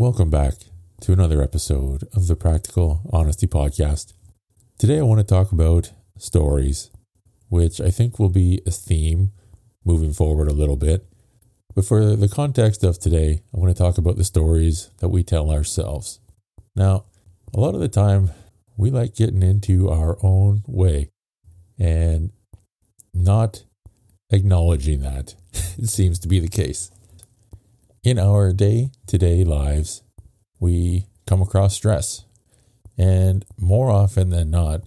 Welcome back to another episode of the Practical Honesty Podcast. Today, I want to talk about stories, which I think will be a theme moving forward a little bit. But for the context of today, I want to talk about the stories that we tell ourselves. Now, a lot of the time, we like getting into our own way and not acknowledging that. it seems to be the case. In our day to day lives, we come across stress. And more often than not,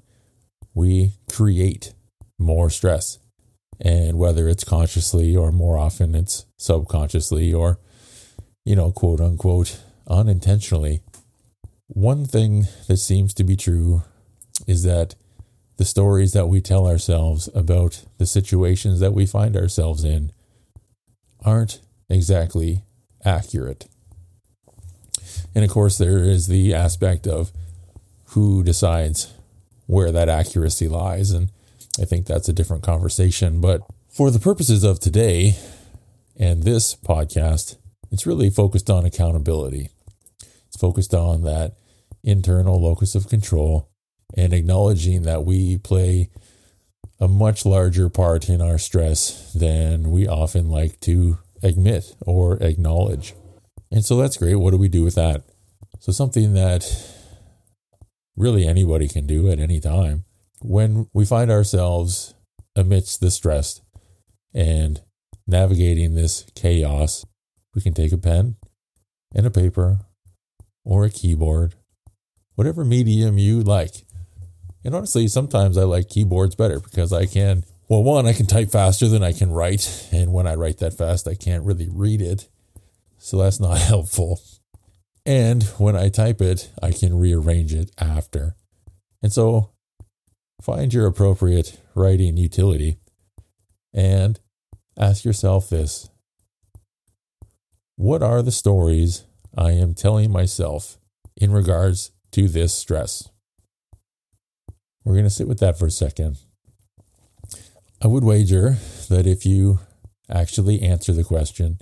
we create more stress. And whether it's consciously or more often it's subconsciously or, you know, quote unquote, unintentionally, one thing that seems to be true is that the stories that we tell ourselves about the situations that we find ourselves in aren't exactly accurate. And of course, there is the aspect of who decides where that accuracy lies. And I think that's a different conversation. But for the purposes of today and this podcast, it's really focused on accountability. It's focused on that internal locus of control and acknowledging that we play a much larger part in our stress than we often like to admit or acknowledge. And so that's great. What do we do with that? So, something that really anybody can do at any time when we find ourselves amidst the stress and navigating this chaos, we can take a pen and a paper or a keyboard, whatever medium you like. And honestly, sometimes I like keyboards better because I can well, one, I can type faster than I can write. And when I write that fast, I can't really read it. So that's not helpful. And when I type it, I can rearrange it after. And so find your appropriate writing utility and ask yourself this What are the stories I am telling myself in regards to this stress? We're going to sit with that for a second. I would wager that if you actually answer the question,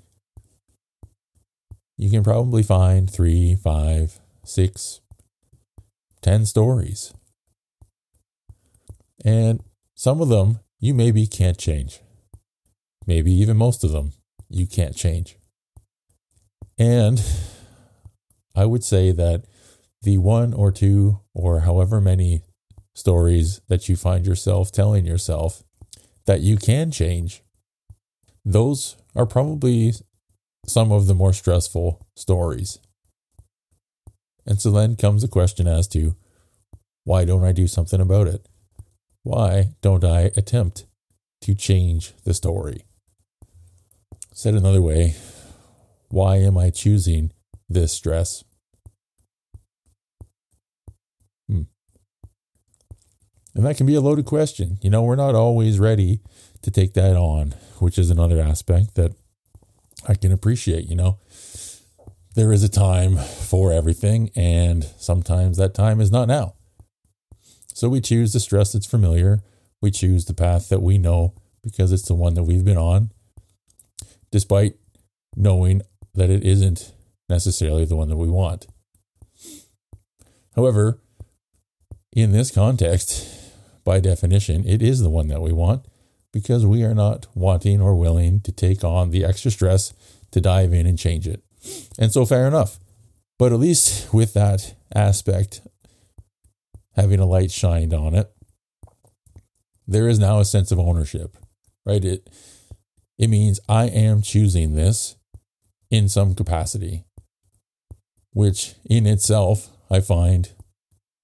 you can probably find three, five, six, ten stories. And some of them you maybe can't change. Maybe even most of them you can't change. And I would say that the one or two or however many stories that you find yourself telling yourself that you can change, those are probably some of the more stressful stories. And so then comes the question as to why don't I do something about it? Why don't I attempt to change the story? Said another way, why am I choosing this stress? Hmm. And that can be a loaded question. You know, we're not always ready to take that on, which is another aspect that I can appreciate. You know, there is a time for everything, and sometimes that time is not now. So we choose the stress that's familiar. We choose the path that we know because it's the one that we've been on, despite knowing that it isn't necessarily the one that we want. However, in this context, by definition, it is the one that we want because we are not wanting or willing to take on the extra stress to dive in and change it. And so, fair enough. But at least with that aspect, having a light shined on it, there is now a sense of ownership, right? It, it means I am choosing this in some capacity, which in itself I find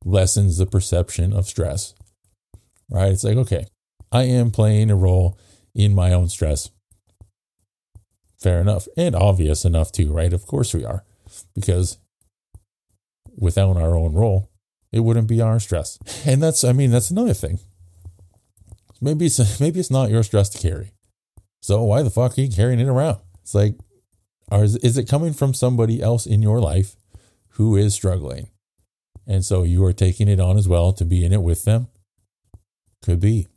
lessens the perception of stress right? It's like, okay, I am playing a role in my own stress. Fair enough. And obvious enough, too, right? Of course we are. Because without our own role, it wouldn't be our stress. And that's, I mean, that's another thing. Maybe it's, maybe it's not your stress to carry. So why the fuck are you carrying it around? It's like, are, is it coming from somebody else in your life who is struggling? And so you are taking it on as well to be in it with them could be.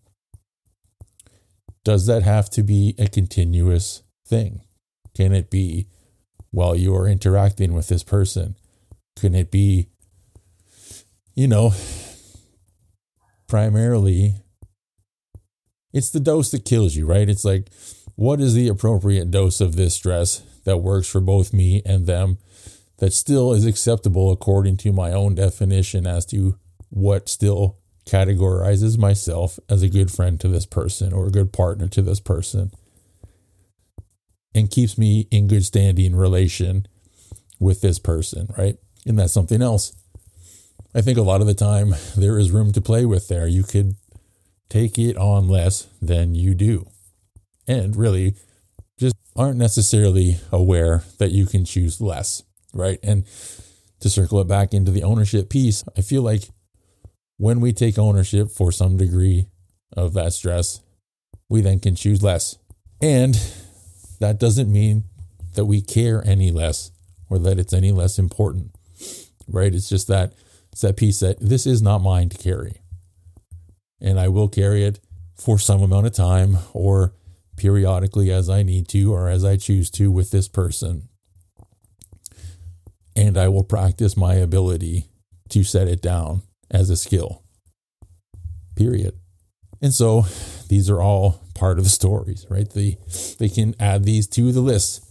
Does that have to be a continuous thing? Can it be while you are interacting with this person? Can it be, you know, primarily it's the dose that kills you, right? It's like, what is the appropriate dose of this stress that works for both me and them that still is acceptable according to my own definition as to what still categorizes myself as a good friend to this person or a good partner to this person and keeps me in good standing relation with this person, right? And that's something else. I think a lot of the time there is room to play with there. You could take it on less than you do. And really just aren't necessarily aware that you can choose less, right? And to circle it back into the ownership piece, I feel like when we take ownership for some degree of that stress, we then can choose less. And that doesn't mean that we care any less or that it's any less important, right? It's just that it's that piece that this is not mine to carry and I will carry it for some amount of time or periodically as I need to or as I choose to with this person. And I will practice my ability to set it down as a skill. Period. And so these are all part of the stories, right? They they can add these to the list.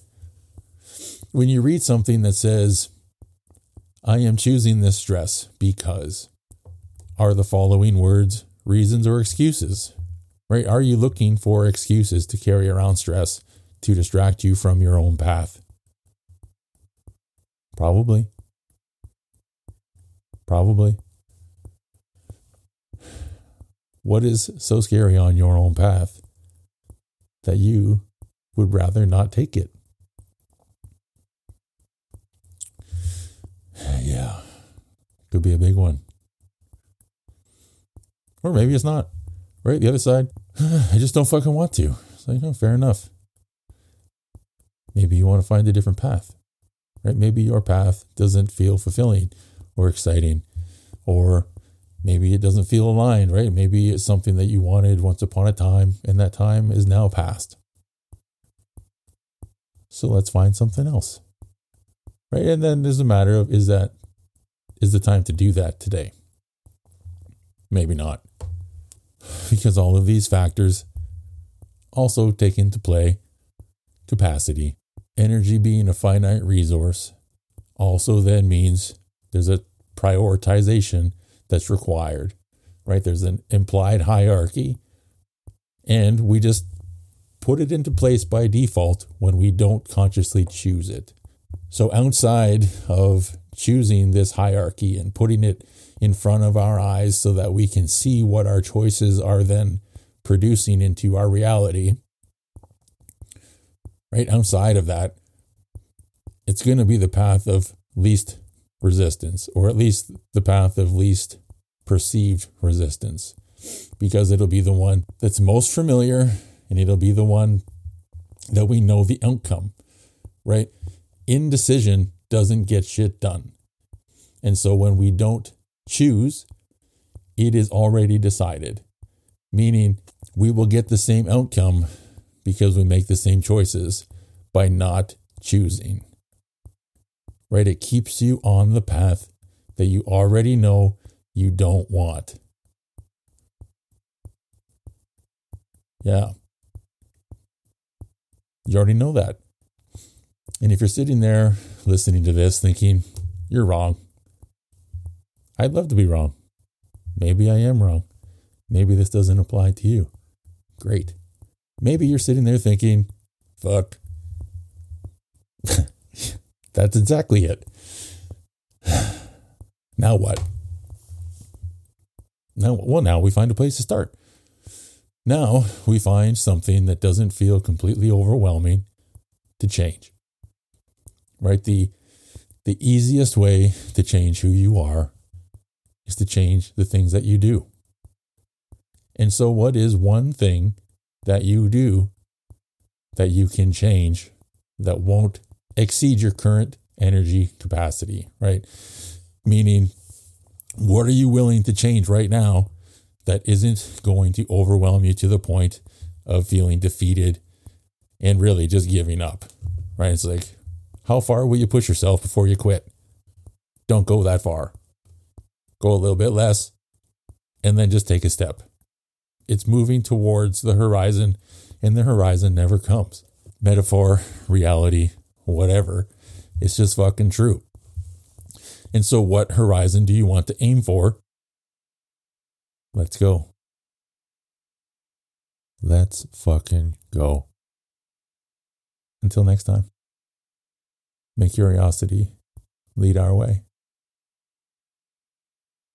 When you read something that says, I am choosing this dress because are the following words reasons or excuses, right? Are you looking for excuses to carry around stress to distract you from your own path? Probably. Probably. What is so scary on your own path that you would rather not take it? Yeah, could be a big one. Or maybe it's not. Right? The other side, I just don't fucking want to. It's like, no, fair enough. Maybe you want to find a different path. Right? Maybe your path doesn't feel fulfilling or exciting. Or maybe it doesn't feel aligned, right? Maybe it's something that you wanted once upon a time and that time is now past. So let's find something else. Right? And then there's a matter of is that is the time to do that today? Maybe not because all of these factors also take into play capacity. Energy being a finite resource also then means there's a prioritization that's required, right? There's an implied hierarchy, and we just put it into place by default when we don't consciously choose it. So, outside of choosing this hierarchy and putting it in front of our eyes so that we can see what our choices are then producing into our reality. Right outside of that, it's going to be the path of least resistance, or at least the path of least perceived resistance, because it'll be the one that's most familiar and it'll be the one that we know the outcome, right? Indecision doesn't get shit done. And so when we don't choose, it is already decided, meaning we will get the same outcome because we make the same choices by not choosing. Right? It keeps you on the path that you already know you don't want. Yeah. You already know that. And if you're sitting there listening to this thinking, you're wrong, I'd love to be wrong. Maybe I am wrong. Maybe this doesn't apply to you. Great. Maybe you're sitting there thinking, fuck. That's exactly it. now what? Now, well, now we find a place to start. Now we find something that doesn't feel completely overwhelming to change. Right? The the easiest way to change who you are is to change the things that you do. And so, what is one thing that you do that you can change that won't exceed your current energy capacity, right? Meaning, what are you willing to change right now that isn't going to overwhelm you to the point of feeling defeated and really just giving up, right? It's like, How far will you push yourself before you quit? Don't go that far. Go a little bit less and then just take a step. It's moving towards the horizon, and the horizon never comes. Metaphor, reality, whatever. It's just fucking true. And so, what horizon do you want to aim for? Let's go. Let's fucking go. Until next time, may curiosity lead our way.